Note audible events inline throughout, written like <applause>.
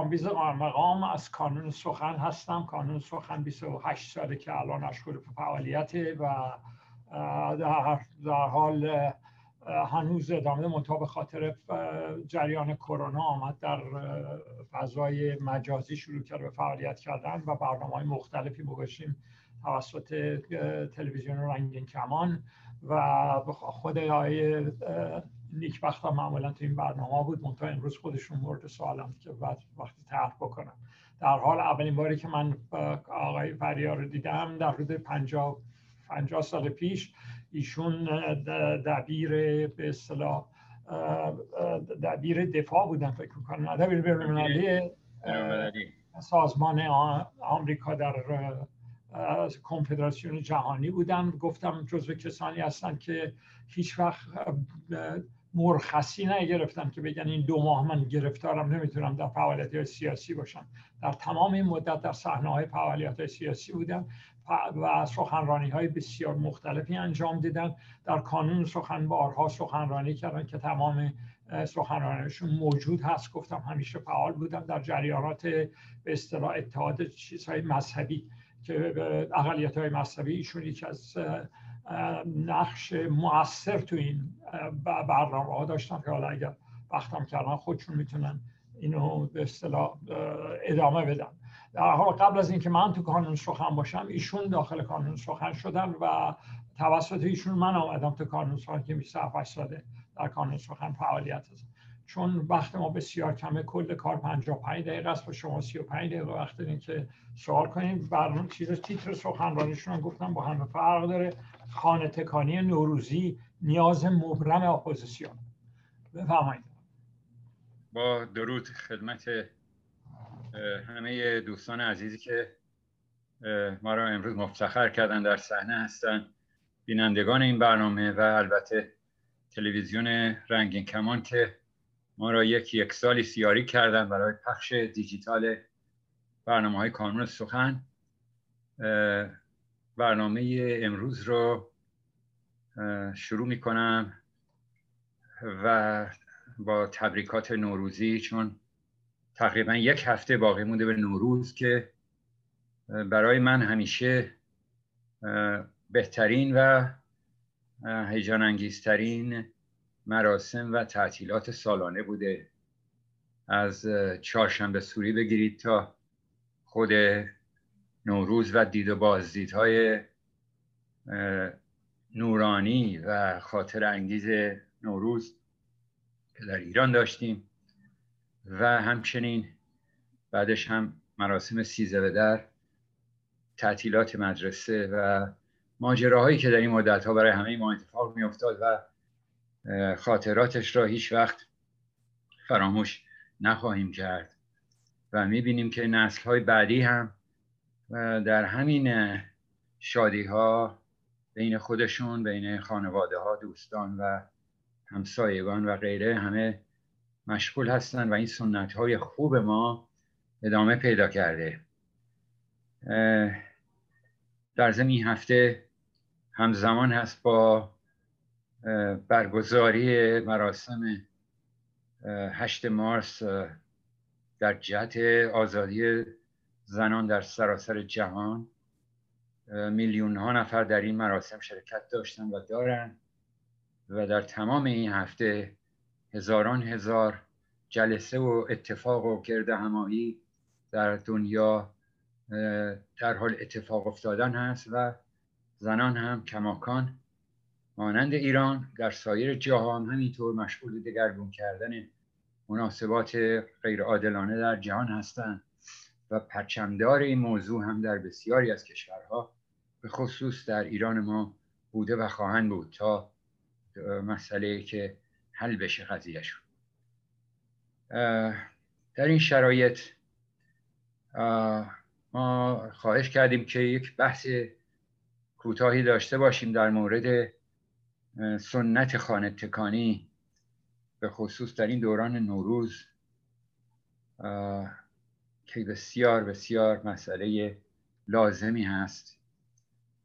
کامبیز مقام از کانون سخن هستم. کانون سخن 28 ساله که الان مشغول فعالیت و در, در حال هنوز ادامه منتها به خاطر جریان کرونا آمد در فضای مجازی شروع کرد به فعالیت کردن و برنامه های مختلفی بگشیم توسط تلویزیون رنگین کمان و خود آقای نیکبخت هم معمولا تو این برنامه بود. منتها امروز خودشون مورد سوالم که بعد وقتی طرح بکنم. در حال اولین باری که من آقای فریار رو دیدم در حدود 50 50 سال پیش ایشون دبیر به اصطلاح دبیر دفاع بودن فکر کنم دبیر بین‌المللی سازمان آمریکا در کنفدراسیون جهانی بودن. گفتم جزو کسانی هستن که هیچ وقت مرخصی نگرفتم که بگن این دو ماه من گرفتارم نمی‌تونم در فعالیت سیاسی باشم. در تمام این مدت در صحنه های فعالیت سیاسی بودم و سخنرانی های بسیار مختلفی انجام دیدن. در کانون سخن بارها سخنرانی کردن که تمام سخنرانیشون موجود هست. گفتم همیشه فعال بودم. در جریانات به اصطلاح اتحاد چیزهای مذهبی که اقلیت های مذهبی ایشون یکی از نقش مؤثر تو این برنامه ها داشتن که حالا اگر وقتم کردن خودشون می‌تونن اینو به اصطلاح ادامه بدن. در حال قبل از اینکه من تو کانون سخن باشم ایشون داخل کانون سخن شدن و توسط ایشون من آمدم تو کانون سخن که 27 ساله در کانون سخن فعالیت هست چون وقت ما بسیار کمه کل کار 55 دقیقه است و شما 35 دقیقه وقت دارین که سوال کنیم. برنامه چیز تیتر سخنرانیشون گفتم با همه فرق داره. خانه تکانی نوروزی نیاز مبرم اپوزیسیون. بفرمایید. با درود خدمت همه دوستان عزیزی که ما را امروز مفتخر کردن در صحنه هستن. بینندگان این برنامه و البته تلویزیون رنگین کمان که ما را یک یک سالیست یاری کردن برای پخش دیجیتال برنامه های کانون سخن. برنامه امروز رو شروع می کنم و با تبریکات نوروزی چون تقریبا یک هفته باقی مونده به نوروز که برای من همیشه بهترین و هیجان انگیزترین مراسم و تعطیلات سالانه بوده. از چهارشنبه سوری بگیرید تا خود نوروز و دید و بازدیدهای نورانی و خاطر انگیز نوروز که در ایران داشتیم. و همچنین بعدش هم مراسم سیزه به در تعطیلات مدرسه و ماجراهایی که در این مدت ها برای همه ما اتفاق می افتاد و خاطراتش را هیچ وقت فراموش نخواهیم کرد و می بینیم که نسل های بعدی هم در همین شادی ها بین خودشون بین خانواده ها دوستان و همسایگان و غیره همه مشغول هستن و این سنت های خوب ما ادامه پیدا کرده. در ضمن این هفته همزمان هست با برگزاری مراسم هشت مارس در جهت آزادی زنان در سراسر جهان. میلیون ها نفر در این مراسم شرکت داشتن و دارن و در تمام این هفته هزاران هزار جلسه و اتفاق و گرد همایی در دنیا در حال اتفاق افتادن هست و زنان هم کماکان مانند ایران در سایر جهان همینطور مشغول دگرگون کردن مناسبات غیر عادلانه در جهان هستند و پرچمدار این موضوع هم در بسیاری از کشورها به خصوص در ایران ما بوده و خواهند بود تا مسئله که حل بشه قضیهشون در این شرایط ما خواهش کردیم که یک بحث کوتاهی داشته باشیم در مورد سنت خانه تکانی به خصوص در این دوران نوروز که بسیار بسیار مسئله لازمی هست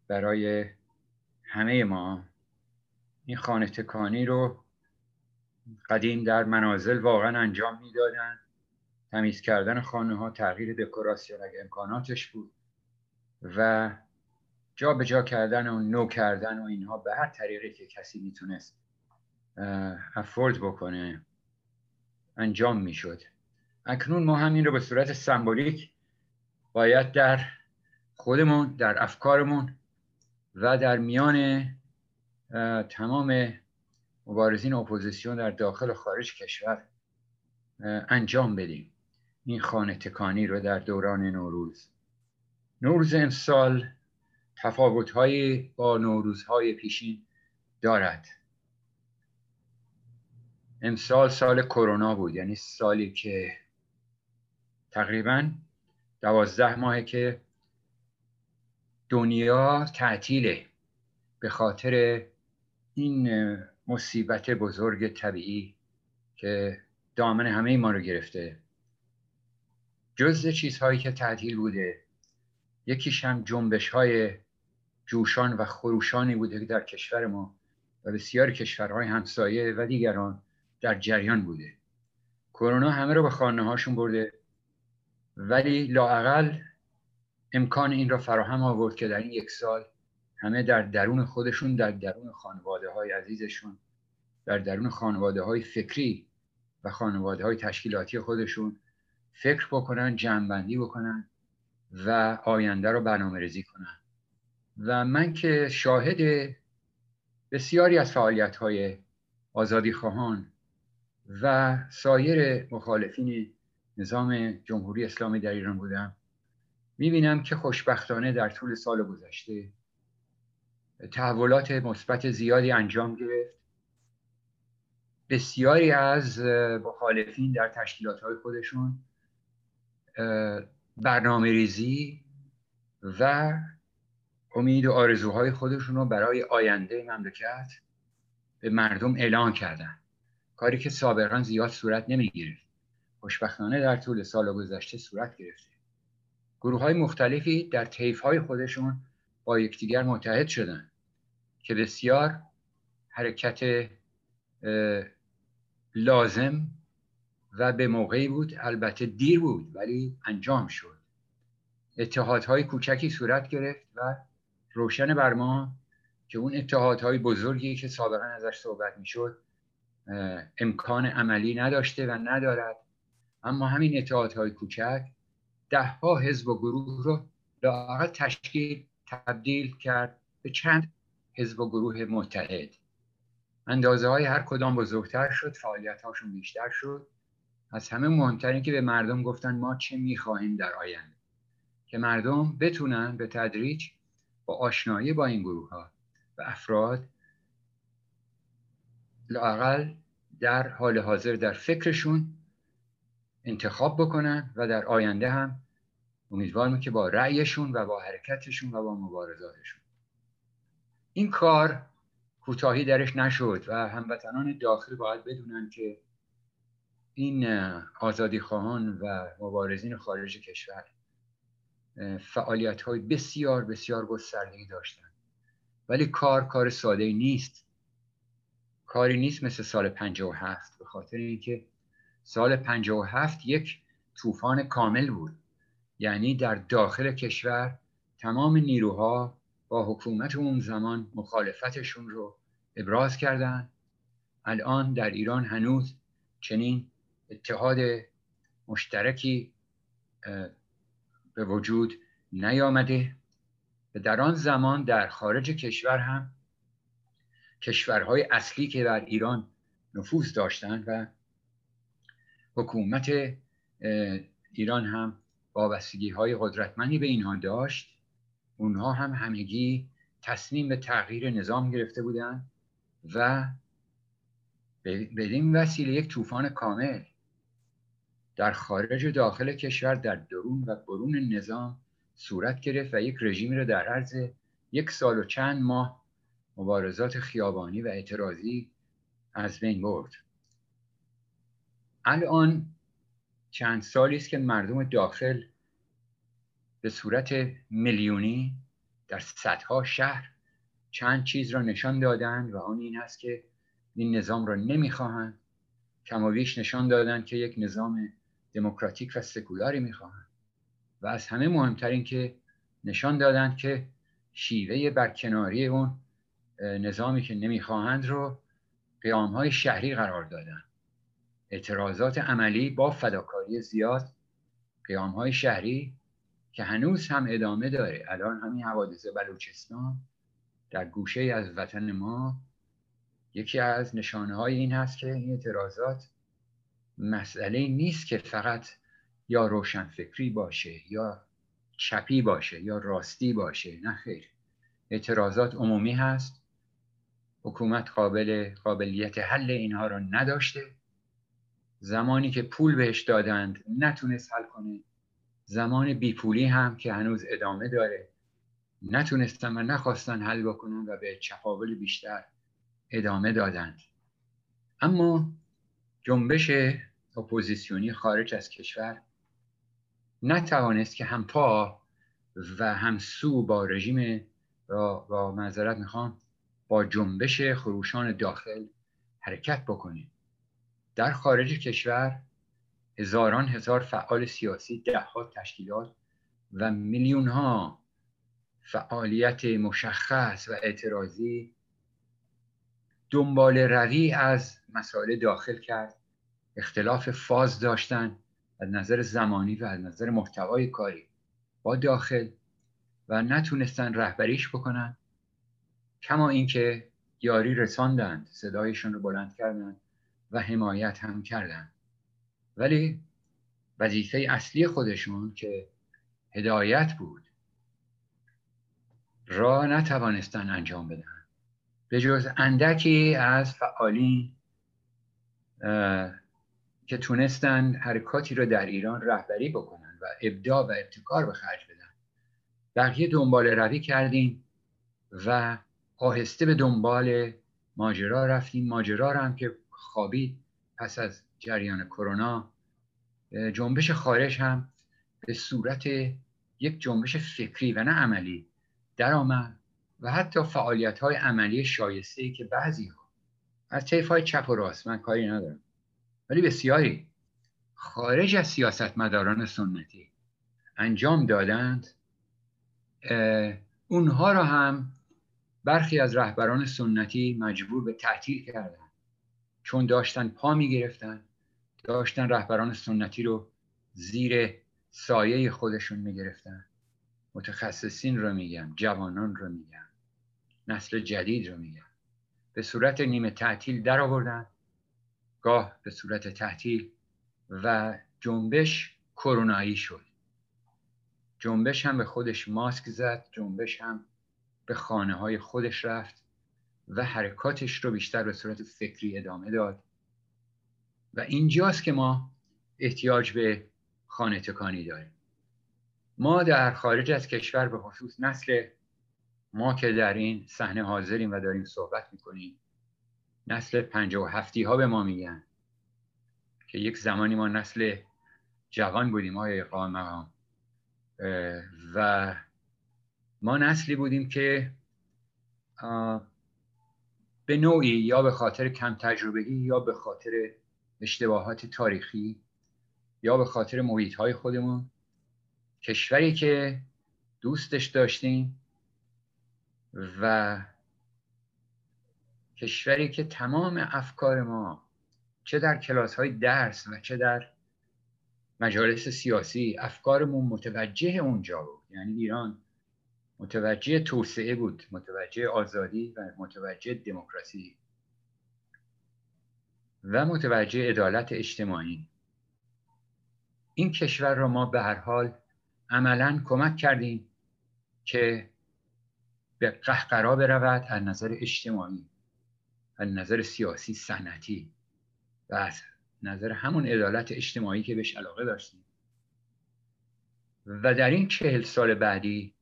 برای همه ما. این خانه تکانی رو قدیم در منازل واقعا انجام می‌دادن. تمیز کردن خانه ها تغییر دکوراسیون اگه امکاناتش بود و جا به جا کردن و نو کردن و اینها به هر طریقی که کسی می‌تونست افورد بکنه انجام می‌شد. اکنون ما همین رو به صورت سمبولیک باید در خودمون در افکارمون و در میان تمام مبارزین اپوزیسیون در داخل و خارج کشور انجام بدیم. این خانه تکانی رو در دوران نوروز. نوروز امسال تفاوتهایی با نوروزهای پیشین دارد. امسال سال کرونا بود یعنی سالی که تقریبا دوازده ماهه که دنیا تعطیله به خاطر این مصیبت بزرگ طبیعی که دامن همه ما رو گرفته. جز چیزهایی که تعطیل بوده یکیش هم جنبش های جوشان و خروشانی بوده که در کشور ما و بسیار کشورهای همسایه و دیگران در جریان بوده. کرونا همه رو به خانه هاشون برده ولی لاعقل امکان این را فراهم آورد که در این یک سال همه در درون خودشون در درون خانواده های عزیزشون در درون خانواده های فکری و خانواده های تشکیلاتی خودشون فکر بکنن جمعبندی بکنن و آینده رو برنامه ریزی کنن. و من که شاهد بسیاری از فعالیت های آزادی خواهان و سایر مخالفین نظام جمهوری اسلامی در ایران بودم می‌بینم که خوشبختانه در طول سال گذشته تحولات مثبت زیادی انجام گرفت. بسیاری از مخالفین در تشکیلات های خودشون برنامه ریزی و امید و آرزوهای خودشون رو برای آینده مملکت به مردم اعلان کردن. کاری که سابقا زیاد صورت نمی گرفت خوشبختانه در طول سال گذشته صورت گرفته. گروه های مختلفی در طیف های خودشون با یکدیگر متحد شدن که بسیار حرکت لازم و به موقعی بود البته دیر بود ولی انجام شد. اتحادهای کوچکی صورت گرفت و روشن بر ما که اون اتحادهای بزرگی که سابقا ازش صحبت می‌شد امکان عملی نداشته و ندارد. اما همین اتحادهای کوچک ده ها حزب و گروه رو لاقل تشکیل تبدیل کرد به چند حزب و گروه متحد. اندازه های هر کدام بزرگتر شد فعالیت هاشون بیشتر شد. از همه مهمتر که به مردم گفتن ما چه می‌خواهیم در آینده. که مردم بتونن به تدریج با آشنایی با این گروه ها و افراد لاقل در حال حاضر در فکرشون انتخاب بکنن و در آینده هم امیدوارم که با رأیشون و با حرکتشون و با مبارزاتشون. این کار کوتاهی درش نشد و هموطنان داخل باید بدونن که این آزادی خواهان و مبارزین خارج کشور فعالیت های بسیار بسیار گستردگی داشتن. ولی کار کار ساده نیست. کاری نیست مثل سال 57 به خاطر اینکه سال 57 یک طوفان کامل بود. یعنی در داخل کشور تمام نیروها با حکومت اون زمان مخالفتشون رو ابراز کردند الان در ایران هنوز چنین اتحاد مشترکی به وجود نیامده و در آن زمان در خارج کشور هم کشورهای اصلی که در ایران نفوذ داشتند و حکومت ایران هم وابستگی های قدرتمندی به اینها داشت. اونها هم همگی تصمیم به تغییر نظام گرفته بودند و بدین وسیله یک طوفان کامل در خارج و داخل کشور در درون و برون نظام صورت گرفت و یک رژیمی را در عرض یک سال و چند ماه مبارزات خیابانی و اعتراضی از بین برد. الان چند سالی است که مردم داخل به صورت میلیونی در صدها شهر چند چیز را نشان دادند و آن این است که این نظام را نمی‌خواهند. کماویش نشان دادند که یک نظام دموکراتیک و سکولاری می‌خواهند. و از همه مهمتر این که نشان دادند که شیوه برکناری اون نظامی که نمی‌خواهند رو قیام های شهری قرار دادن. اعتراضات عملی با فداکاری زیاد قیام های شهری که هنوز هم ادامه داره. الان همین حوادث بلوچستان در گوشه از وطن ما یکی از نشانه های این هست که این اعتراضات مسئله نیست که فقط یا روشنفکری باشه یا چپی باشه یا راستی باشه نه خیر. اعتراضات عمومی هست. حکومت قابل قابلیت حل اینها را نداشته. زمانی که پول بهش دادند نتونست حل کنه. زمان بیپولی هم که هنوز ادامه داره نتونستن و نخواستن حل بکنن و به چپاول بیشتر ادامه دادند. اما جنبش اپوزیسیونی خارج از کشور نتوانست که هم پا و هم سو با رژیم با, با معذرت می‌خوام با جنبش خروشان داخل حرکت بکنیم در خارج کشور هزاران هزار فعال سیاسی دهها تشکیلات و میلیون ها فعالیت مشخص و اعتراضی دنبال روی از مسائل داخل کرد. اختلاف فاز داشتن از نظر زمانی و از نظر محتوای کاری با داخل و نتونستن رهبریش بکنن. کما اینکه یاری رساندند صدایشون رو بلند کردند و حمایت هم کردند. ولی وظیفه اصلی خودشون که هدایت بود را نتوانستن انجام بدن. به جز اندکی از فعالین که تونستن حرکاتی رو در ایران رهبری بکنن و ابداع و ابتکار به خرج بدن. بقیه دنبال روی کردیم و آهسته به دنبال ماجرا رفتیم. ماجرا رو هم که خوابید پس از جریان کرونا جنبش خارج هم به صورت یک جنبش فکری و نه عملی در آمد و حتی فعالیت های عملی شایسته ای که بعضی ها از طیف های چپ و راست من کاری ندارم. ولی بسیاری خارج از سیاست مداران سنتی انجام دادند اونها را هم برخی از رهبران سنتی مجبور به تعطیل کردن چون داشتن پا می گرفتن داشتن رهبران سنتی رو زیر سایه خودشون می گرفتن متخصصین رو میگم جوانان رو میگم. نسل جدید رو میگم به صورت نیمه تعطیل در آوردن. گاه به صورت تعطیل و جنبش کرونایی شد. جنبش هم به خودش ماسک زد جنبش هم به خانه های خودش رفت و حرکاتش رو بیشتر به صورت فکری ادامه داد. و اینجاست که ما احتیاج به خانه تکانی داریم. ما در خارج از کشور به خصوص نسل ما که در این صحنه حاضریم و داریم صحبت می‌کنیم نسل پنجه و هفتی ها به ما میگن که یک زمانی ما نسل جوان بودیم های اقامه و ما نسلی بودیم که به نوعی یا به خاطر کم تجربگی یا به خاطر اشتباهات تاریخی یا به خاطر محیط های خودمون کشوری که دوستش داشتیم و کشوری که تمام افکار ما چه در کلاس های درس و چه در مجالس سیاسی افکارمون متوجه اونجا بود. یعنی ایران متوجه توسعه بود متوجه آزادی و متوجه دموکراسی و متوجه عدالت اجتماعی. این کشور را ما به هر حال عملا کمک کردیم که به قهقرا برود از نظر اجتماعی از نظر سیاسی سنتی و از نظر همون عدالت اجتماعی که بهش علاقه داشتیم. و در این چهل سال بعدی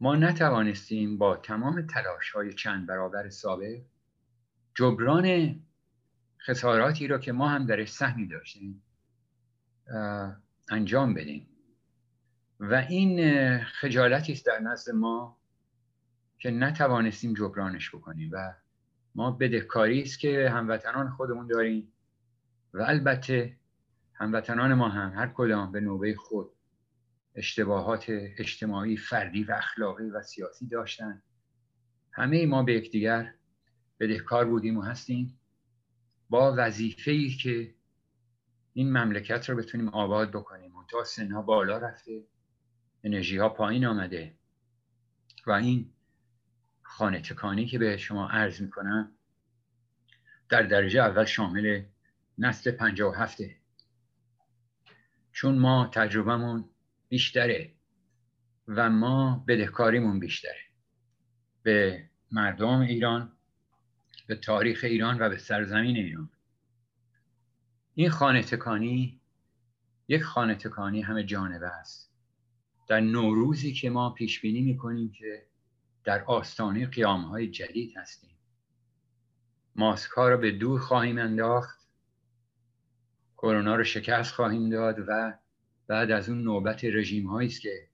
ما نتوانستیم با تمام تلاش های چند برابر سابق جبران خساراتی را که ما هم درش سهمی داشتیم انجام بدیم. و این خجالتی است در نزد ما که نتوانستیم جبرانش بکنیم و ما بدهکاری است که هموطنان خودمون داریم و البته هموطنان ما هم هر کدام به نوبه خود اشتباهات اجتماعی فردی و اخلاقی و سیاسی داشتن. همه ما به یکدیگر بدهکار بودیم و هستیم با وظیفه ای که این مملکت رو بتونیم آباد بکنیم. تا سنها بالا رفته انرژی ها پایین آمده و این خانه تکانی که به شما عرض می‌کنم در درجه اول شامل نسل پنجاه و هفته. چون ما تجربهمون بیشتره و ما بدهکاریمون بیشتره. به مردم ایران به تاریخ ایران و به سرزمین ایران. این خانه تکانی یک خانه تکانی همه جانبه است. در نوروزی که ما پیش بینی می‌کنیم که در آستانه قیام های جدید هستیم. ماسک ها را به دور خواهیم انداخت. کرونا رو شکست خواهیم داد و بعد از اون نوبت رژیم هایی است که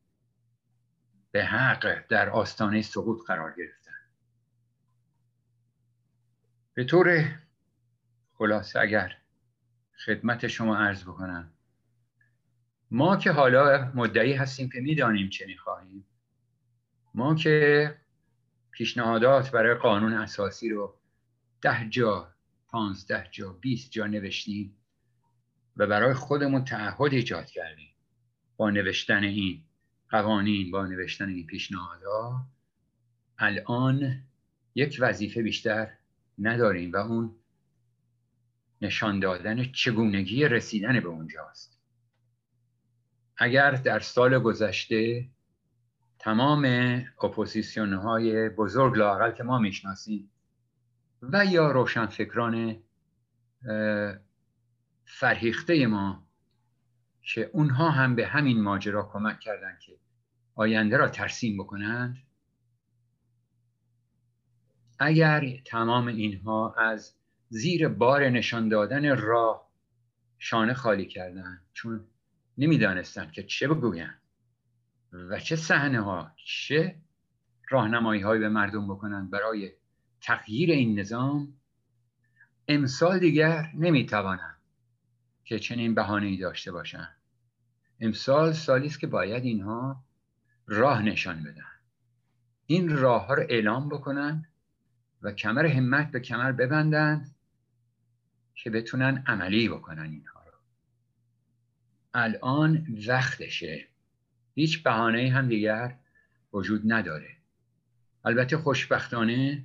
به حق در آستانه سقوط قرار گرفتن. به طور خلاصه اگر خدمت شما عرض بکنم ما که حالا مدعی هستیم که می‌دانیم چه می‌خواهیم ما که پیشنهادات برای قانون اساسی رو ده جا پانزده جا بیست جا نوشتیم و برای خودمون تعهد ایجاد کردیم با نوشتن این قوانین با نوشتن این پیشنهادها. الان یک وظیفه بیشتر نداریم و اون نشان دادن چگونگی رسیدن به اونجاست. اگر در سال گذشته تمام اپوزیسیون های بزرگ لاقل که ما می‌شناسیم و یا روشنفکران فرهیخته ما که اونها هم به همین ماجرا کمک کردند که آینده را ترسیم بکنند. اگر تمام اینها از زیر بار نشان دادن راه شانه خالی کردند چون نمی‌دانستند که چه بگویند. و چه صحنه ها چه راهنمایی هایی به مردم بکنند برای تغییر این نظام امسال دیگر نمی‌توانند که چنین بهانه ای داشته باشند. امسال سالی است که باید اینها راه نشان بدن. این راه ها رو اعلام بکنن و کمر همت به کمر ببندند که بتونن عملی بکنن اینها رو. الان وقتشه. هیچ بهانه هم دیگر وجود نداره. البته خوشبختانه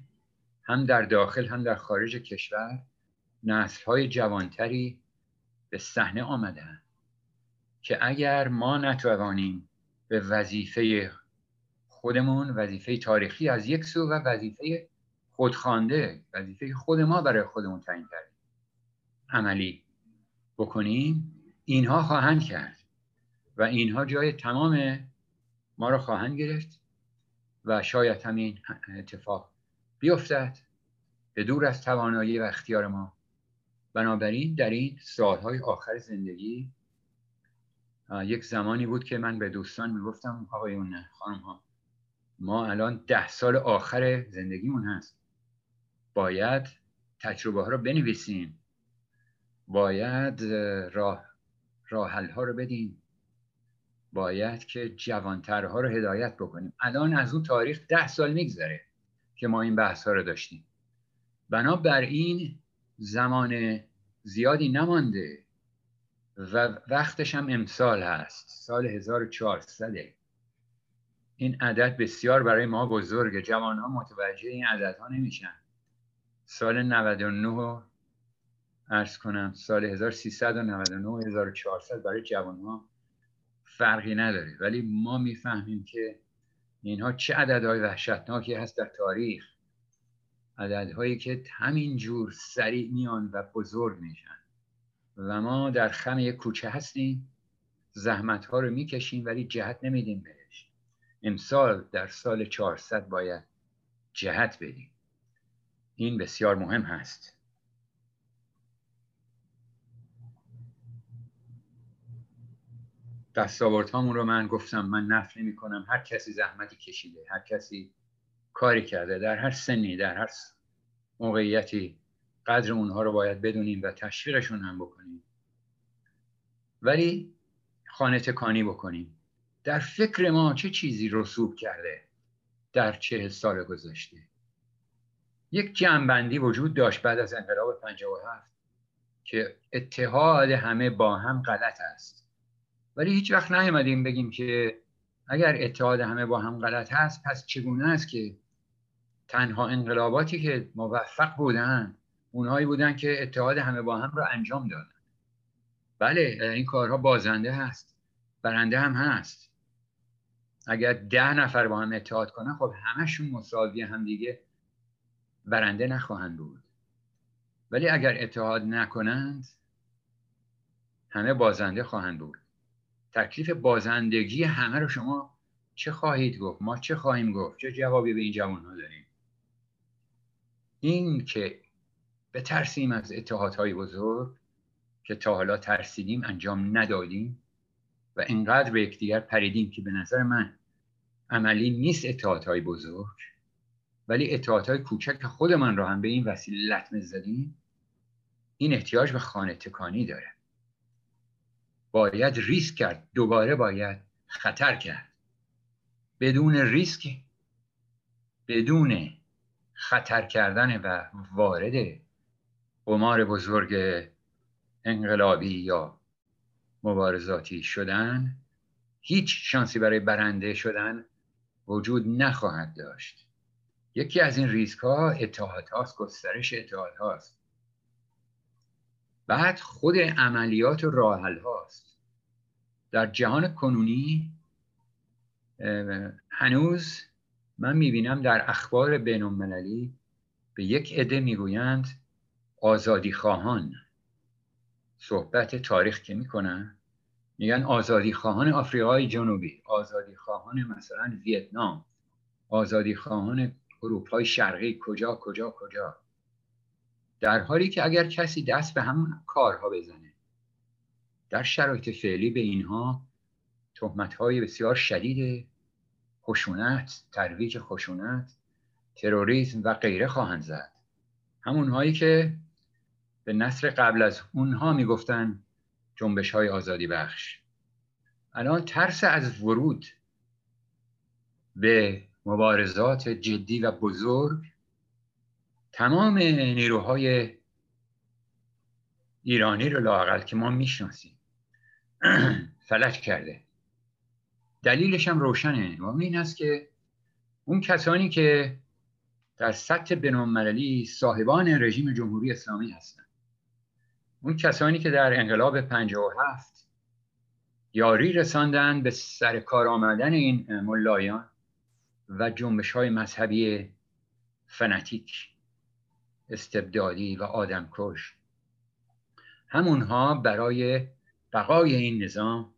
هم در داخل هم در خارج کشور نسل های جوانتری به صحنه آمدن که اگر ما نتوانیم به وظیفه خودمون وظیفه تاریخی از یک سو و وظیفه خودخوانده وظیفه خود ما برای خودمون تعیین کردیم عملی بکنیم اینها خواهند کرد. و اینها جای تمام ما را خواهند گرفت و شاید همین اتفاق بیفتد به دور از توانایی و اختیار ما. بنابراین در این سالهای آخر زندگی یک زمانی بود که من به دوستان می‌گفتم آقایون خانم ها ما الان ده سال آخر زندگیمون هست. باید تجربه ها رو بنویسیم. باید راه راحل ها رو بدیم. باید که جوانترها رو هدایت بکنیم. الان از اون تاریخ ده سال میگذره که ما این بحث ها رو داشتیم. بنابراین زمان زیادی نمانده و وقتش هم امسال هست سال 1400 این عدد بسیار برای ما بزرگه جوان ها متوجه این عددها نمیشن. سال 99 ارز کنم سال 1399 1400 برای جوان ها فرقی نداره. ولی ما می‌فهمیم که اینها چه عددهای وحشتناکی هست در تاریخ. عددهایی که همین جور سریع میان و بزرگ میشن. و ما در خم یک کوچه هستیم. زحمت ها رو می‌کشیم ولی جهت نمیدیم بهش. امسال در سال 400 باید جهت بدیم. این بسیار مهم هست. دستاوردهامون رو من گفتم من نفل نمی کنم هر کسی زحمتی کشیده هر کسی کاری کرده در هر سنی در هر موقعیتی قدر اونها رو باید بدونیم و تشویقشون هم بکنیم. ولی خانه تکانی بکنیم. در فکر ما چه چیزی رسوب کرده در چه سال گذشته؟ یک جنبندی وجود داشت بعد از انقلاب 57 که اتحاد همه با هم غلط است. ولی هیچ وقت نیومدیم بگیم که اگر اتحاد همه با هم غلط هست پس چگونه است که تنها انقلاباتی که موفق بودن اونهایی بودن که اتحاد همه با هم را انجام دادن. بله این کارها بازنده هست برنده هم هست. اگر ده نفر با هم اتحاد کنن خب همشون مساوی هم دیگه برنده نخواهند بود. ولی اگر اتحاد نکنند همه بازنده خواهند بود. تکلیف بازندگی همه رو شما چه خواهید گفت؟ ما چه خواهیم گفت؟ چه جوابی به این جوان ها داریم؟ این که به ترسیم از اتحادهای بزرگ که تا حالا ترسیدیم انجام ندادیم و اینقدر به یکدیگر پریدیم که به نظر من عملی نیست اتحادهای بزرگ ولی اتحادهای کوچک خودمان را هم به این وسیله لطمه زدیم. این احتیاج به خانه تکانی داره. باید ریسک کرد. دوباره باید خطر کرد. بدون ریسک بدون خطر کردن و وارد قمار بزرگ انقلابی یا مبارزاتی شدن هیچ شانسی برای برنده شدن وجود نخواهد داشت. یکی از این ریسک ها اتحاد هاست گسترش اتحاد هاست بعد خود عملیات و راحل هاست. در جهان کنونی هنوز من می‌بینم در اخبار بین المللی به یک عده می‌گویند آزادی خواهان. صحبت تاریخ که می‌کنن میگن آزادی خواهان آفریقای جنوبی آزادی خواهان مثلا ویتنام آزادی خواهان اروپای شرقی کجا کجا کجا. در حالی که اگر کسی دست به هم کارها بزنه در شرایط فعلی به اینها تهمت های بسیار شدید خشونت ترویج خشونت تروریسم و غیره خواهند زد. همونهایی که به نصر قبل از اونها می‌گفتن جنبش های آزادی بخش. الان ترس از ورود به مبارزات جدی و بزرگ تمام نیروهای ایرانی رو لاقل که ما می‌شناسیم <clears throat> فلج کرده. دلیلش هم روشنه. و این است که اون کسانی که در سطح بینالمللی صاحبان رژیم جمهوری اسلامی هستند اون کسانی که در انقلاب 57 یاری رساندن به سر کار آمدن این ملایان و جنبش های مذهبی فنتیک استبدادی و آدمکش. همونها برای بقای این نظام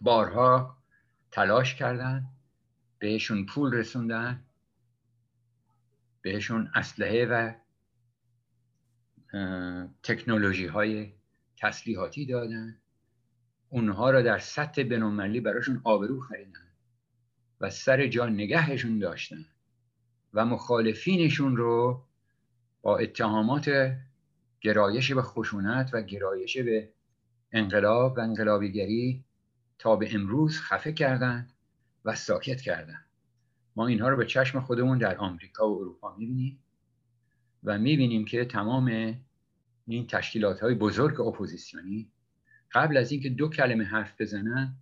بارها تلاش کردن بهشون پول رسوندن بهشون اسلحه و تکنولوژی های تسلیحاتی دادن اونها را در سطح بنومنلی براشون آبرو خریدن و سر جا نگهشون داشتن و مخالفینشون رو با اتهامات گرایش به خشونت و گرایش به انقلاب و انقلابیگری تا به امروز خفه کردند و ساکت کردند. ما اینها رو به چشم خودمون در آمریکا و اروپا می‌بینیم و می‌بینیم که تمام این تشکیلات های بزرگ اپوزیسیونی قبل از اینکه دو کلمه حرف بزنن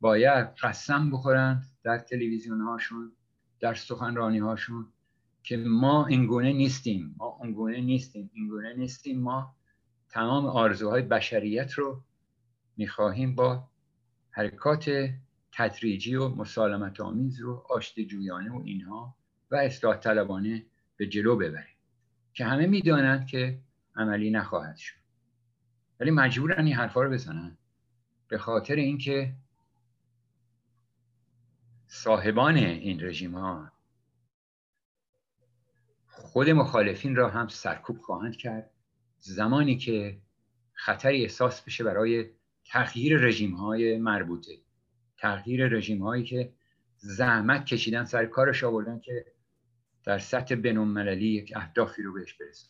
باید قسم بخورند در تلویزیون هاشون در سخنرانی هاشون که ما اینگونه نیستیم. ما اونگونه نیستیم. اینگونه نیستیم. ما تمام آرزوهای بشریت رو می‌خواهیم با حرکات تدریجی و مسالمت آمیز رو آشت جویانه و اینها و اصلاح طلبانه به جلو ببریم. که همه می‌دانند که عملی نخواهد شد. ولی مجبورن این حرفا رو بزنن. به خاطر اینکه صاحبان این رژیم ها خود مخالفین را هم سرکوب خواهند کرد. زمانی که خطری احساس بشه برای تغییر رژیم های مربوطه. تغییر رژیم هایی که زحمت کشیدن سر کارش آوردن که در سطح بینالمللی یک اهدافی رو بهش برسن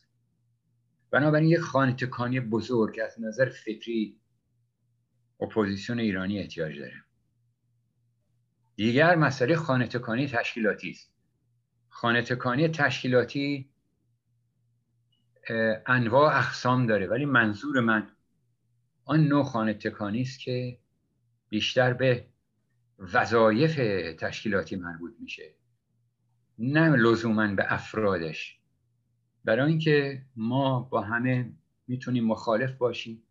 بنابراین یک خانه تکانی بزرگ از نظر فکری اپوزیسیون ایرانی احتیاج داره. دیگر مسئله خانه تکانی تشکیلاتی است. خانه تکانی تشکیلاتی انواع اقسام داره. ولی منظور من آن نوع خانه تکانی است که بیشتر به وظایف تشکیلاتی مربوط میشه. نه لزوما به افرادش. برای اینکه ما با همه می‌تونیم مخالف باشیم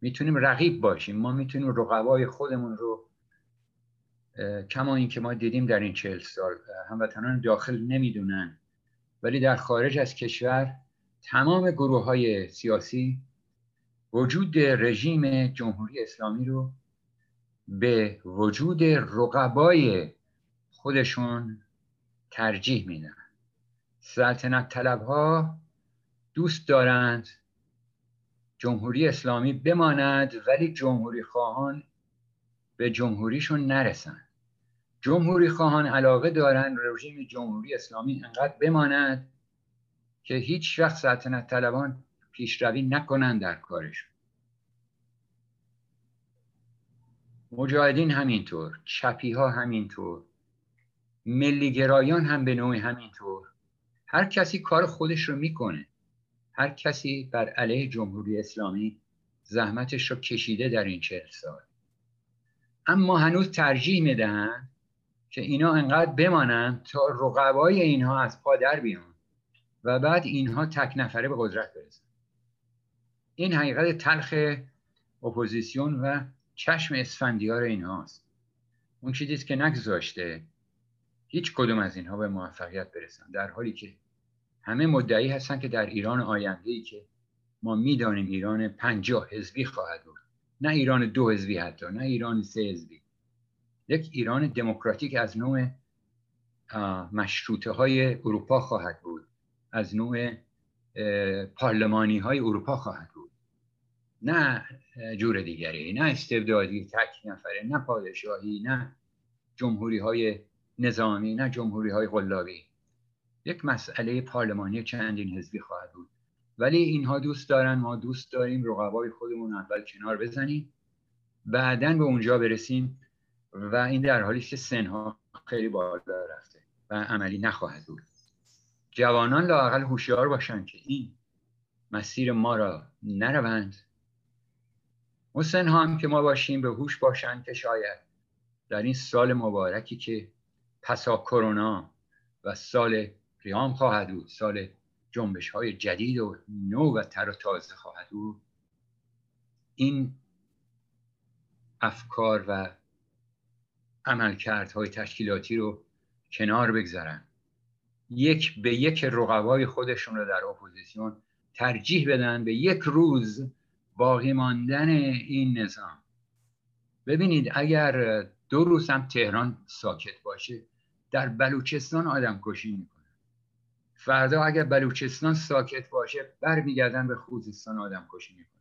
می‌تونیم رقیب باشیم ما می‌تونیم رقبای خودمون رو کما اینکه ما دیدیم در این چهل سال هموطنان داخل نمی‌دونن. ولی در خارج از کشور تمام گروه های سیاسی وجود رژیم جمهوری اسلامی رو به وجود رقبای خودشون ترجیح میدن. سلطنت طلب ها دوست دارند جمهوری اسلامی بماند ولی جمهوری خواهان به جمهوریشون نرسند جمهوری خواهان علاقه دارند رژیم جمهوری اسلامی انقدر بماند که هیچ وقت سلطنت طلبان پیشروی نکنند در کارشون. مجاهدین همینطور چپی ها همینطور ملیگرایان هم به نوعی همینطور. هر کسی کار خودش رو می‌کنه. هر کسی بر علیه جمهوری اسلامی زحمتش رو کشیده در این چهل سال. اما هنوز ترجیح می‌دهند که اینا انقدر بمانند تا رقبای اینها از پا در بیان و بعد اینها تک نفره به قدرت برسن. این حقیقت تلخ اپوزیسیون و چشم اسفندیار اینهاست. اون چیزی که نگذاشته هیچ کدوم از اینها به موفقیت برسن. در حالی که همه مدعی هستن که در ایران آینده ای که ما می‌دانیم ایران پنجاه حزبی خواهد بود. نه ایران دو حزبی حتی نه ایران سه حزبی. یک ایران دموکراتیک از نوع مشروطه های اروپا خواهد بود. از نوع پارلمانی های اروپا خواهد بود. نه جور دیگری نه استبدادی تک نفره نه پادشاهی نه جمهوری های نظامی نه جمهوری های غلابی یک مسئله پارلمانی چندین حزبی خواهد بود. ولی اینها دوست دارن ما دوست داریم رقبای خودمون اول کنار بزنیم. بعدا به اونجا برسیم. و این در حالی که سنها خیلی بالا رفته و عملی نخواهد بود. جوانان لاقل هوشیار باشند که این مسیر ما را نروند. اون هم که ما باشیم به هوش باشند که شاید در این سال مبارکی که پسا کرونا و سال قیام خواهد بود سال جنبش های جدید و نو و تر و تازه خواهد بود. این افکار و عملکردهای تشکیلاتی رو کنار بگذارن. یک به یک رقبای خودشون رو در اپوزیسیون ترجیح بدن به یک روز باقی ماندن این نظام. ببینید اگر دو روز هم تهران ساکت باشه در بلوچستان آدم کشی می‌کنه. فردا اگر بلوچستان ساکت باشه برمیگردن به خوزستان آدم کشی می‌کنن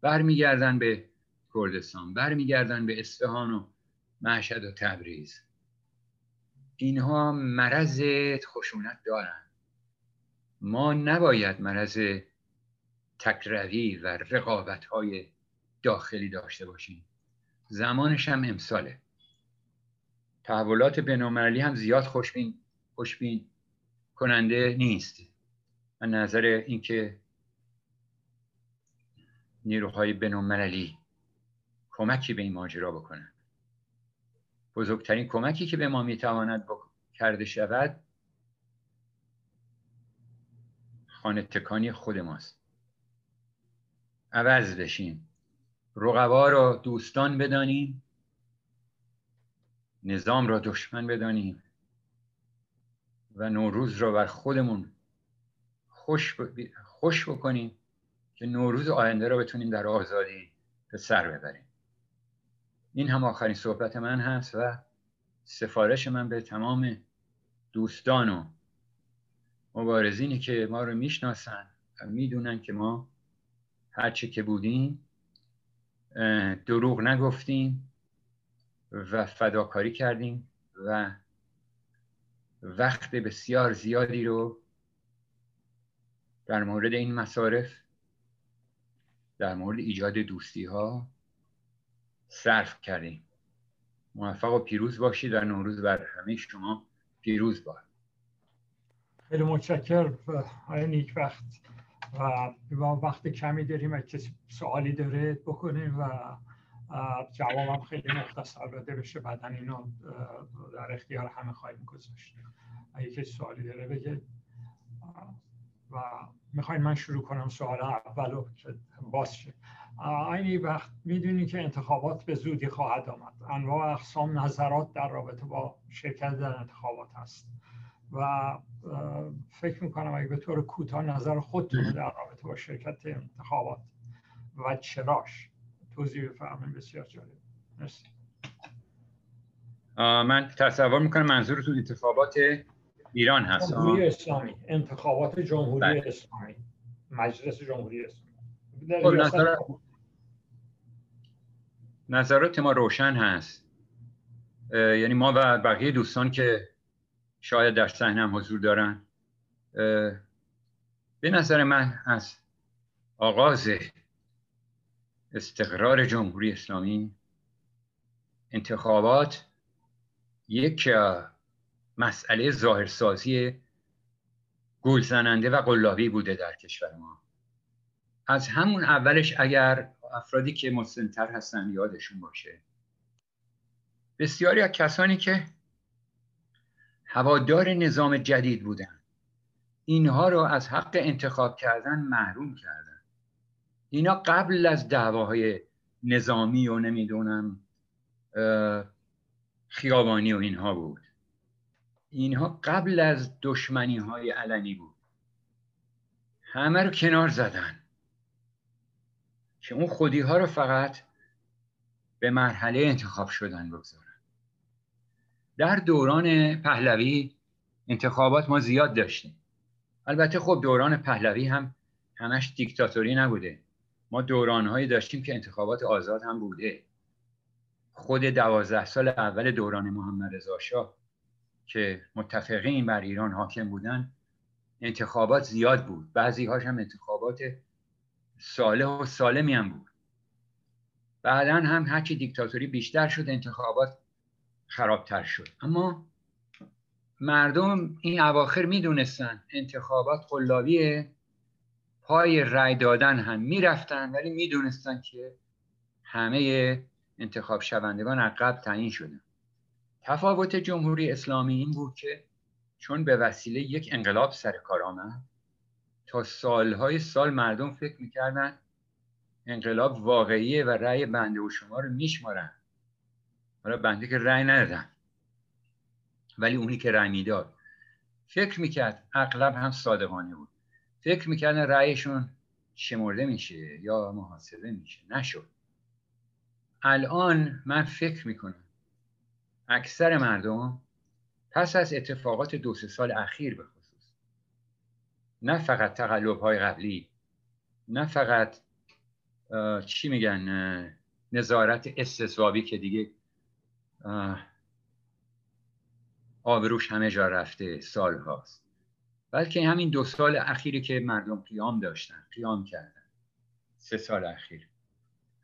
برمیگردن به کردستان. برمیگردن به اصفهان و مشهد و تبریز. اینها مرض خشونت دارند ما نباید مرض تکروی و رقابت های داخلی داشته باشیم. زمانش هم امساله. تحولات بینالمللی هم زیاد خوشبین خوشبین کننده نیست. من نظر اینکه نیروهای بینالمللی کمکی به این ماجرا بکنن. بزرگترین کمکی که به ما می‌تواند کرده شود خانه تکانی خود ماست. عوض بشیم. رقبا را دوستان بدانیم. نظام را دشمن بدانیم. و نوروز را بر خودمون خوش, خوش بکنیم که نوروز آینده را بتونیم در آزادی به سر ببریم. این هم آخرین صحبت من هست و سفارش من به تمام دوستان و مبارزینی که ما رو می‌شناسن و می‌دونن که ما هرچه که بودیم دروغ نگفتیم و فداکاری کردیم و وقت بسیار زیادی رو در مورد این مصارف در مورد ایجاد دوستی ها صرف کردیم. موفق و پیروز باشید و نوروز بر همه شما پیروز باد. خیلی متشکر آقای نیک وقت و وقت کمی داریم اگه کسی سوالی داره بکنیم و جوابم خیلی مختصر داده بشه. بعدا اینو در اختیار همه خواهیم گذاشت. اگه کسی سوالی داره بگه. و می‌خواین من شروع کنم سوال اولو که باز شه. اینی وقت می‌دونی که انتخابات به زودی خواهد آمد. انواع اقسام نظرات در رابطه با شرکت در انتخابات هست. و فکر می‌کنم اگه به طور کوتاه نظر خودتون در رابطه با شرکت انتخابات و چراش توضیح بفرمایید. بسیار جالب. مرسی. من تصور می‌کنم منظورتون انتخابات ایران هست. جمهوری اسلامی. انتخابات جمهوری بله. اسلامی. مجلس جمهوری اسلامی. خب نظر... نظرات ما روشن هست. یعنی ما و بقیه دوستان که شاید در صحنه هم حضور دارن به نظر من از آغاز استقرار جمهوری اسلامی انتخابات یک مسئله ظاهرسازی گلزننده و قلابی بوده در کشور ما. از همون اولش اگر افرادی که مسنتر هستن یادشون باشه. بسیاری از کسانی که هوادار نظام جدید بودن اینها رو از حق انتخاب کردن محروم کردن. اینا قبل از دعواهای نظامی و نمی‌دونم خیابانی و اینها بود. اینها قبل از دشمنی های علنی بود. همه رو کنار زدن. که اون خودی ها رو فقط به مرحله انتخاب شدن بگذارن. در دوران پهلوی انتخابات ما زیاد داشتیم. البته خب دوران پهلوی هم همش دیکتاتوری نبوده. ما دورانهایی داشتیم که انتخابات آزاد هم بوده. خود دوازده سال اول دوران محمد رضا شاه که متفقین بر ایران حاکم بودن انتخابات زیاد بود. بعضی هاش هم انتخابات صالح و سالمی هم بود. بعدا هم هرچی دیکتاتوری بیشتر شد انتخابات خرابتر شد. اما مردم این اواخر می‌دونستن انتخابات قلابیه. پای رای دادن هم می‌رفتن ولی می‌دونستن که همه انتخاب شوندگان عقب تعیین شدن. تفاوت جمهوری اسلامی این بود که چون به وسیله یک انقلاب سر کار آمد تا سالهای سال مردم فکر می‌کردن انقلاب واقعیه و رأی بنده و شما رو میشمارن. حالا بنده که رأی ندادن. ولی اونی که رأی می‌داد. فکر می‌کرد اغلب هم صادقانه بود. فکر می‌کردن رأیشون شمرده میشه یا محاسبه میشه. نشد. الان من فکر می‌کنم اکثر مردم پس از اتفاقات دو سه سال اخیر به نه فقط تقلب های قبلی نه فقط چی میگن نظارت استصوابی که دیگه آبروش همه جا رفته سال هاست بلکه همین دو سال اخیری که مردم قیام داشتن قیام کردن. سه سال اخیر.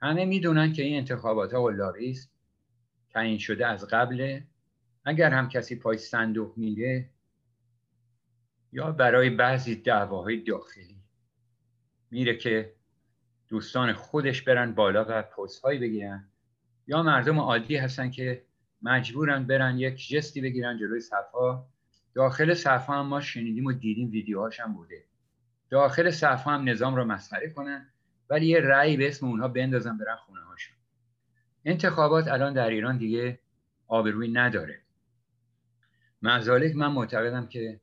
همه می‌دونن که این انتخابات ها است تعیین شده از قبل اگر هم کسی پای صندوق میره یا برای بعضی دعواهای داخلی. میره که دوستان خودش برن بالا و پست هایی بگیرن. یا مردم عادی هستن که مجبورن برن یک جستی بگیرن جلوی صفحه. داخل صفحه هم ما شنیدیم و دیدیم ویدیوهاش هم بوده. داخل صفحه هم نظام رو مسخره کنن ولی یه رأی به اسم اونها بندازن برن خونه هاشون انتخابات الان در ایران دیگه آبروی نداره. مزالک من معتقدم که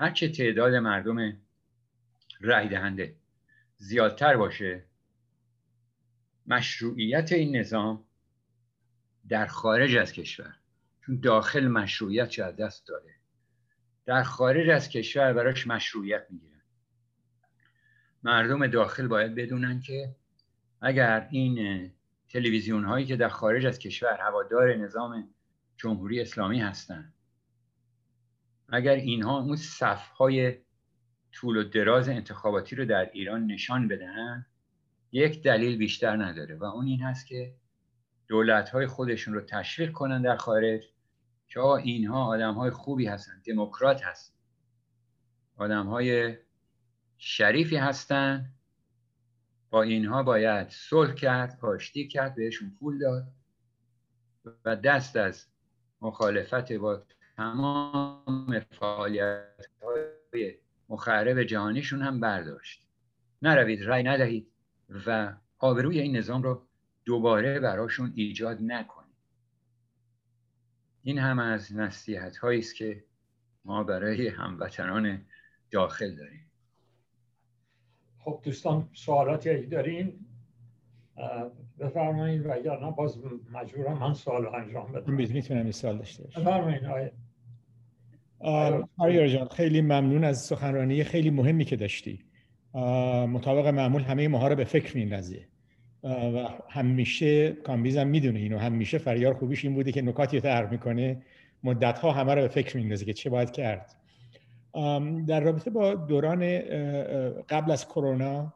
هرچه تعداد مردم رأی دهنده زیادتر باشه مشروعیت این نظام در خارج از کشور چون داخل مشروعیت از دست داره در خارج از کشور براش مشروعیت می‌گیرن. مردم داخل باید بدونن که اگر این تلویزیون هایی که در خارج از کشور هوادار نظام جمهوری اسلامی هستند اگر اینها اون صف های طول و دراز انتخاباتی رو در ایران نشان بدهند یک دلیل بیشتر نداره و اون این هست که دولت خودشون رو تشویق کنن در خارج که اینها آدم های خوبی هستن دموکرات هستن. آدم های شریفی هستن. با اینها باید صلح کرد پاشتی کرد بهشون پول داد و دست از مخالفت با تمام فعالیت های مخرب جهانیشون هم برداشت. نروید رای ندهید و آبروی این نظام رو دوباره براشون ایجاد نکنید. این هم از نصیحت هایی است که ما برای هموطنان داخل داریم. خب دوستان سوالاتی دارین بفرمایید و اگر نه باز مجبورم من سوال انجام بدم. می‌تونم این سوال داشته باشم بفرمایید آیا جان خیلی ممنون از سخنرانی خیلی مهمی که داشتی. مطابق معمول همه ماها رو به فکر میندازه و همیشه کامبیزم می‌دونه اینو همیشه فریار خوبیش این بوده که نکاتی رو می‌کنه مدت ها همه رو به فکر میندازه که چه باید کرد. در رابطه با دوران قبل از کرونا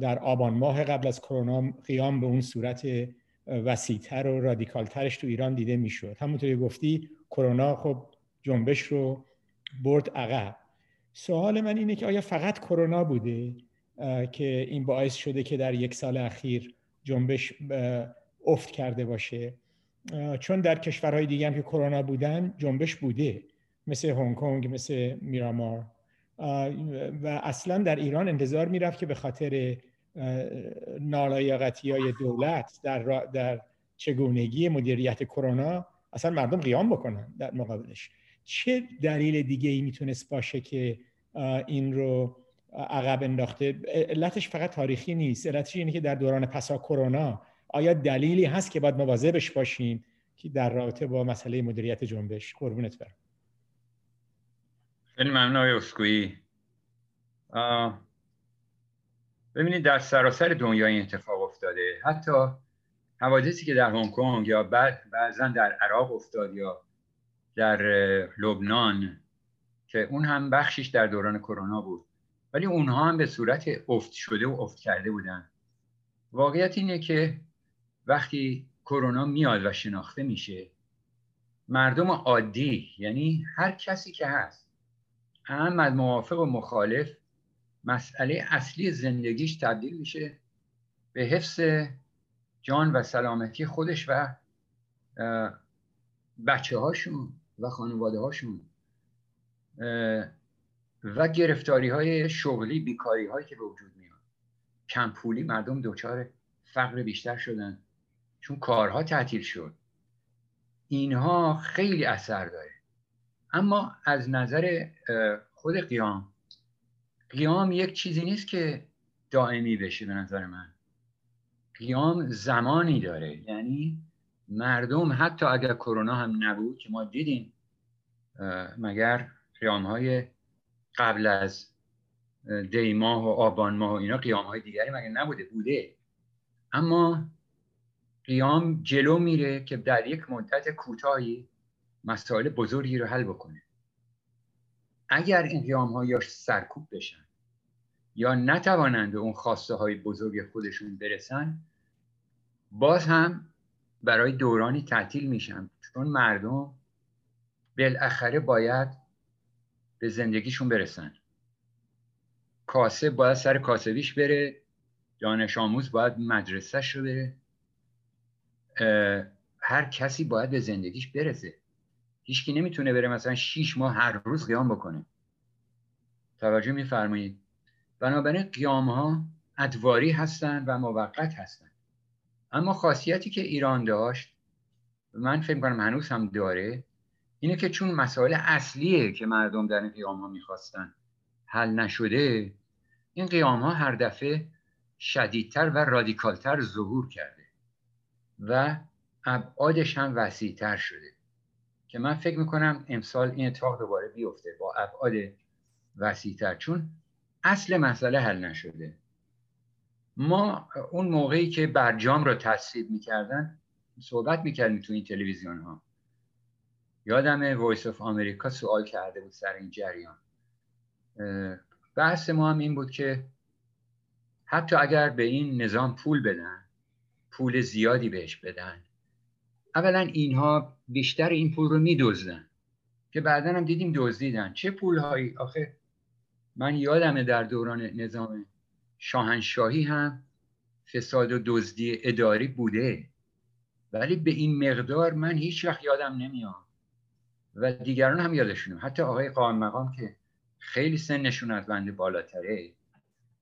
در آبان ماه قبل از کرونا قیام به اون صورت وسیعتر و رادیکالترش تو ایران دیده می‌شد. همونطوری گفتی کرونا خب جنبش رو برد عقب. سوال من اینه که آیا فقط کرونا بوده که این باعث شده که در یک سال اخیر جنبش افت کرده باشه؟ چون در کشورهای دیگه هم که کرونا بودن جنبش بوده مثل هنگ کنگ مثل میرامار. و اصلا در ایران انتظار می‌رفت که به خاطر نالایقتی های دولت در, در چگونگی مدیریت کرونا اصلا مردم قیام بکنن در مقابلش. چه دلیل دیگه ای می‌تونست باشه که این رو عقب انداخته؟ علتش فقط تاریخی نیست. علتش اینه که در دوران پسا کرونا آیا دلیلی هست که باید مواظبش باشیم که در رابطه با مسئله مدیریت جنبش؟ قربونت برم. خیلی ممنون آقای ببینید در سراسر دنیا این اتفاق افتاده. حتی حوادثی که در هنگ کنگ یا بعد بعضا در عراق افتاد یا در لبنان که اون هم بخشش در دوران کرونا بود. ولی اونها هم به صورت افت شده و افت کرده بودن. واقعیت اینه که وقتی کرونا میاد و شناخته میشه مردم عادی یعنی هر کسی که هست هم از موافق و مخالف مسئله اصلی زندگیش تبدیل میشه به حفظ جان و سلامتی خودش و بچه هاشون و خانواده هاشون و گرفتاری های شغلی بیکاری هایی که به وجود میاد. کم پولی مردم دچار فقر بیشتر شدن. چون کارها تعطیل شد. اینها خیلی اثر داره. اما از نظر خود قیام قیام یک چیزی نیست که دائمی بشه به نظر من. قیام زمانی داره. یعنی مردم حتی اگر کرونا هم نبود که ما دیدیم مگر قیام های قبل از دی ماه و آبان ماه و اینا قیام های دیگری مگر نبوده؟ بوده. اما قیام جلو میره که در یک مدت کوتاهی مسائل بزرگی رو حل بکنه. اگر این قیام ها یا سرکوب بشن یا نتوانند به اون خواسته های بزرگ خودشون برسن باز هم برای دورانی تعطیل میشن. چون مردم بالاخره باید به زندگیشون برسن. کاسب باید سر کاسبیش بره دانش آموز باید مدرسهش رو بره. هر کسی باید به زندگیش برسه. هیچکی نمی‌تونه بره مثلا شیش ماه هر روز قیام بکنه. توجه میفرمایید. بنابراین قیام ها ادواری هستند و موقت هستند اما خاصیتی که ایران داشت من فکر کنم هنوز هم داره اینه که چون مسائل اصلیه که مردم در این قیام ها می‌خواستن حل نشده این قیام ها هر دفعه شدیدتر و رادیکالتر ظهور کرده و ابعادش هم وسیعتر شده که من فکر می‌کنم امسال این اتفاق دوباره بیفته با ابعاد وسیعتر چون اصل مسئله حل نشده. ما اون موقعی که برجام رو تصویب می‌کردن صحبت می‌کردیم تو این تلویزیون ها. یادم Voice of America سوال کرده بود سر این جریان. بحث ما هم این بود که حتی اگر به این نظام پول بدن پول زیادی بهش بدن اولا اینها بیشتر این پول رو میدزدن. که بعدا هم دیدیم دزدیدن. چه پول هایی آخه من یادمه در دوران نظام شاهنشاهی هم فساد و دزدی اداری بوده. ولی به این مقدار من هیچ وقت یادم نمیاد. و دیگران هم یادشونه حتی آقای قائم مقام که خیلی سنشون از بنده بالاتره.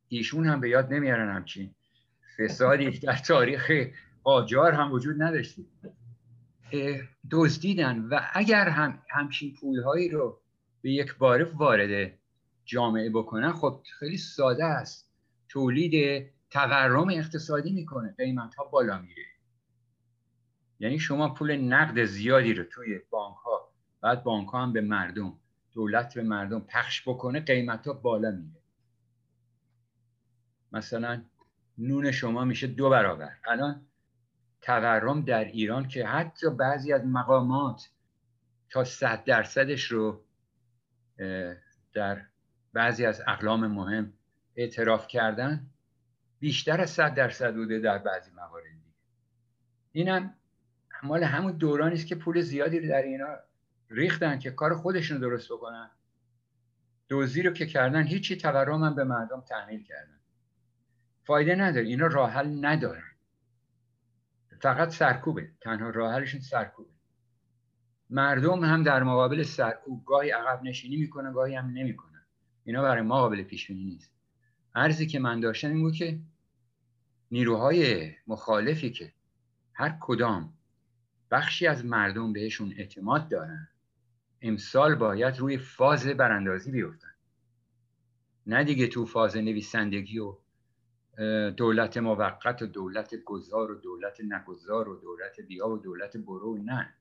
ایشون هم به یاد نمیارن همچین فسادی در تاریخ قاجار هم وجود نداشته. دزدیدن. و اگر هم همچین پولهایی رو به یک باره وارد جامعه بکنن خب خیلی ساده است. تولید تورم اقتصادی می‌کنه. قیمت ها بالا میره. یعنی شما پول نقد زیادی رو توی بانک ها بعد بانک ها هم به مردم دولت به مردم پخش بکنه قیمت ها بالا میره. مثلا نون شما میشه دو برابر. الان تورم در ایران که حتی بعضی از مقامات تا صد درصدش رو در بعضی از اقلام مهم اعتراف کردن بیشتر از صد درصد بوده در بعضی موارد دیگه. اینم مال همون دورانی است که پول زیادی رو در اینا ریختن که کار خودشون درست بکنن. دوزی رو که کردن هیچی تورم هم به مردم تحمیل کردن. فایده نداره. اینا راه حل ندارن. فقط سرکوبه. تنها راه حلشون سرکوبه. مردم هم در مقابل سرکوب گاهی عقب نشینی می‌کنن گاهی هم نمی‌کنن اینا برای ما قابل پیش نیست. عرضی که من داشتم این بود که نیروهای مخالفی که هر کدام بخشی از مردم بهشون اعتماد دارن امسال باید روی فاز براندازی بیفتن. نه دیگه تو فاز نویسندگی و دولت موقت و دولت گذار و دولت نگذار و دولت بیا و دولت برو نه.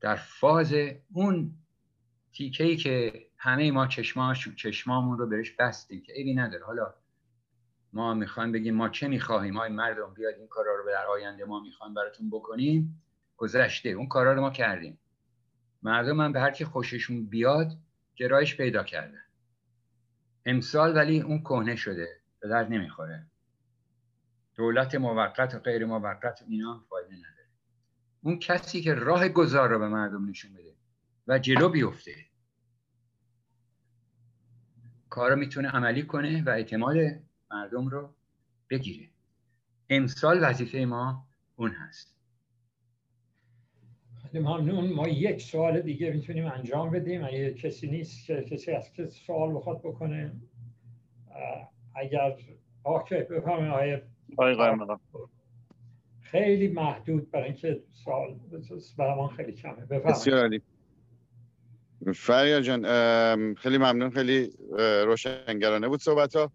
در فاز اون تیکه ای که همه ما چشماش چشمامون رو بهش بستیم که ایبی نداره. حالا ما می‌خوایم بگیم ما چه می‌خواهیم؟ های مردم بیاد این کارا رو در آینده ما می‌خوایم براتون بکنیم. گذشته اون کارا رو ما کردیم. مردم هم به هر کی خوششون بیاد گرایش پیدا کردن امسال ولی اون کهنه شده به درد نمی‌خوره. دولت موقت و غیر موقت اینا فایده نداره. اون کسی که راه گذار رو به مردم نشون بده و جلو بیفته. کار می‌تونه عملی کنه و اعتماد مردم رو بگیره. امسال وظیفه ما اون هست. ممنون. ما یک سوال دیگه می‌تونیم انجام بدیم. اگه کسی نیست که کسی از که سوال بخواد بکنه اگر اوکی بفهمه آقای خیلی محدود برای اینکه سوال برای من خیلی کمه. بفرمایید. فریا جان خیلی ممنون خیلی روشنگرانه بود صحبت ها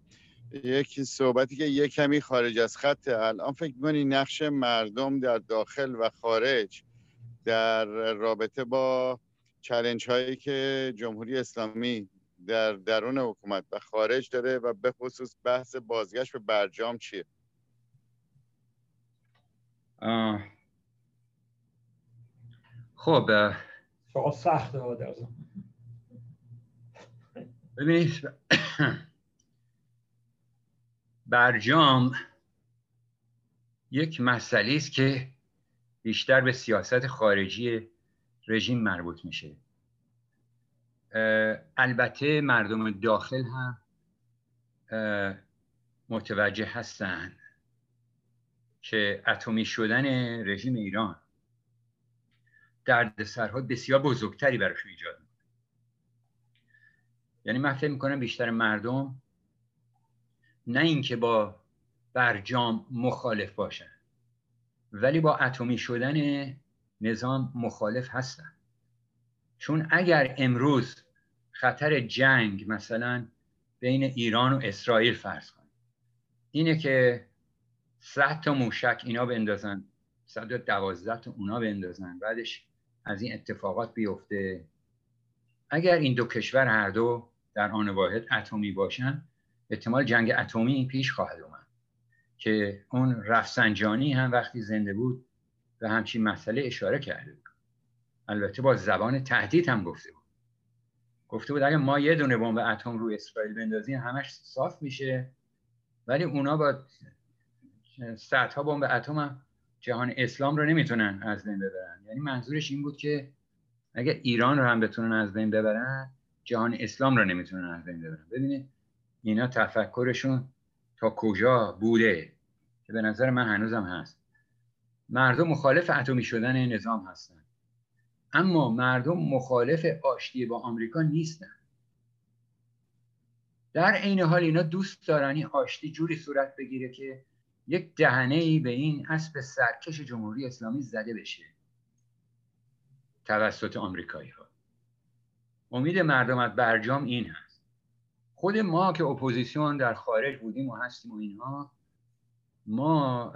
یک صحبتی که یک کمی خارج از خط الان فکر می‌کنی نقش مردم در داخل و خارج در رابطه با چلنج هایی که جمهوری اسلامی در درون حکومت و خارج داره و به خصوص بحث بازگشت به برجام چیه؟ خب سوال سخته ببینید برجام یک مسئله است که بیشتر به سیاست خارجی رژیم مربوط میشه. البته مردم داخل هم متوجه هستند که اتمی شدن رژیم ایران دردسرها بسیار بزرگتری براشون ایجاد می‌کنه. یعنی من فکر می‌کنم بیشتر مردم نه اینکه با برجام مخالف باشن ولی با اتمی شدن نظام مخالف هستن. چون اگر امروز خطر جنگ مثلا بین ایران و اسرائیل فرض کنیم اینه که صد تا موشک اینا بندازن صد دوازده تا اونا بندازن بعدش از این اتفاقات بیفته. اگر این دو کشور هر دو در آن واحد اتمی باشن احتمال جنگ اتمی پیش خواهد اومد. که اون رفسنجانی هم وقتی زنده بود به همچین مسئله اشاره کرده بود. البته با زبان تهدید هم گفته بود. گفته بود اگه ما یه دونه بمب اتم رو اسرائیل بندازیم همش صاف میشه. ولی اونا با صدها بمب اتم هم جهان اسلام رو نمی‌تونن از بین ببرن. یعنی منظورش این بود که اگر ایران رو هم بتونن از بین ببرن جهان اسلام رو نمی‌تونن از بین ببرن. ببینید اینا تفکرشون تا کجا بوده که به نظر من هنوزم هست. مردم مخالف اتمی شدن نظام هستن. اما مردم مخالف آشتی با آمریکا نیستن. در عین حال اینا دوست دارن این آشتی جوری صورت بگیره که یک دهنه ای به این اسب سرکش جمهوری اسلامی زده بشه. توسط آمریکایی ها. امید مردم از برجام این هست. خود ما که اپوزیسیون در خارج بودیم و هستیم و اینها ما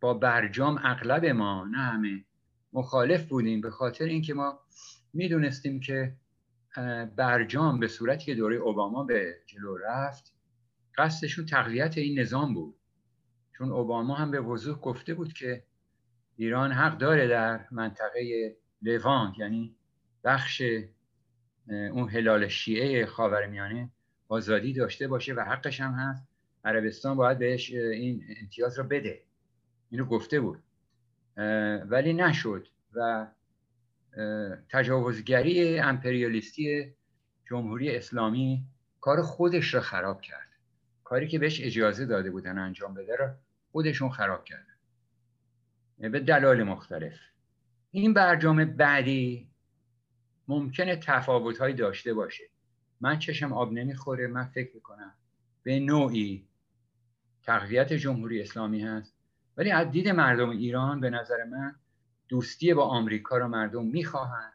با برجام اغلب ما نه همه مخالف بودیم به خاطر اینکه ما می‌دونستیم که برجام به صورتی که دوره اوباما به جلو رفت قصدشون تقویت این نظام بود. چون اوباما هم به وضوح گفته بود که ایران حق داره در منطقه لوانت یعنی بخش اون هلال شیعه خاورمیانه آزادی داشته باشه و حقش هم هست. عربستان باید بهش این امتیاز رو بده. اینو گفته بود. ولی نشد و تجاوزگری امپریالیستی جمهوری اسلامی کار خودش رو خراب کرد. کاری که بهش اجازه داده بودن انجام بده رو خودشون خراب کردن. به دلایل مختلف. این برجام بعدی ممکنه تفاوت هایی داشته باشه. من چشم آب نمی‌خوره من فکر می‌کنم به نوعی تقویت جمهوری اسلامی هست. ولی از دید مردم ایران به نظر من دوستی با آمریکا رو مردم می‌خواهند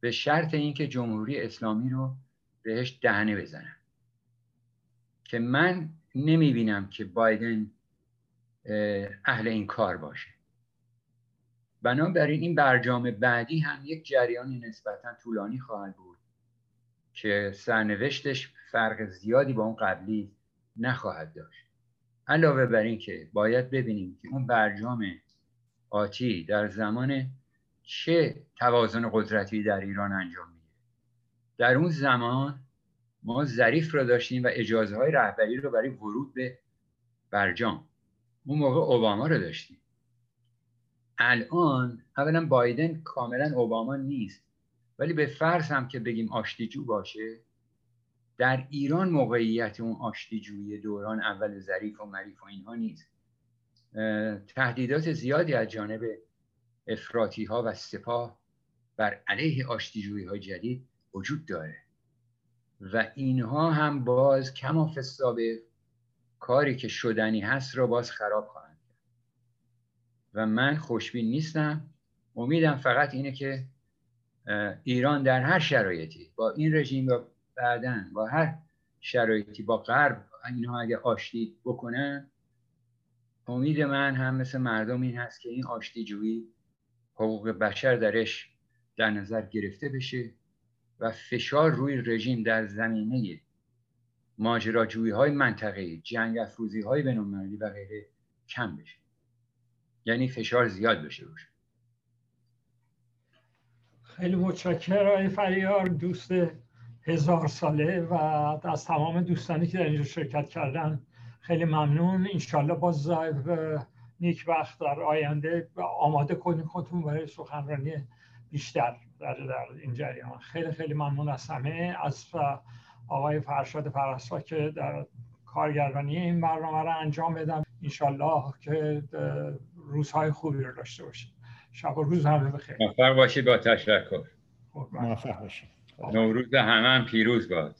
به شرط اینکه جمهوری اسلامی رو بهش دهنه بزنن. که من نمی‌بینم که بایدن اهل این کار باشه. بنابراین این برجام بعدی هم یک جریانی نسبتا طولانی خواهد بود که سرنوشتش فرق زیادی با اون قبلی نخواهد داشت. علاوه بر این که باید ببینیم که اون برجام آتی در زمان چه توازن قدرتی در ایران انجام میده. در اون زمان ما ظریف را داشتیم و اجازه های رهبری رو برای ورود به برجام اون موقع اوباما رو داشتیم. الان اولا بایدن کاملا اوباما نیست ولی به فرض هم که بگیم آشتیجو باشه در ایران موقعیت اون آشتیجویی دوران اول ظریف و مریف و اینها نیست. تهدیدات زیادی از جانب افراطی ها و سپاه بر علیه آشتیجویی های جدید وجود داره. و اینها هم باز کما فسابه کاری که شدنی هست را باز خراب خواهند کرد. و من خوشبین نیستم. امیدم فقط اینه که ایران در هر شرایطی با این رژیم و بعدا با هر شرایطی با غرب اینها اگه آشتی بکنن امید من هم مثل مردم این هست که این آشتی جویی حقوق بشر درش در نظر گرفته بشه و فشار روی رژیم در زمینه ماجراجویی های منطقه جنگ افروزی های بینالمللی و غیره کم بشه. یعنی فشار زیاد بشه روش خیلی متشکرم آقای فریار. دوست هزار ساله و از تمام دوستانی که در اینجا شرکت کردن خیلی ممنون. انشالله باز نیک وقت در آینده آماده کنید خودتون برای سخنرانی بیشتر در, در این جریان. خیلی خیلی ممنون از همه از آقای فرشاد فرسا که در کارگردانی این برنامه رو انجام بدم. انشالله که روزهای خوبی رو داشته باشید. شب و روز همه بخیر موفق باشید. با تشکر. خب، موفق باشید. نوروز همه هم پیروز باد.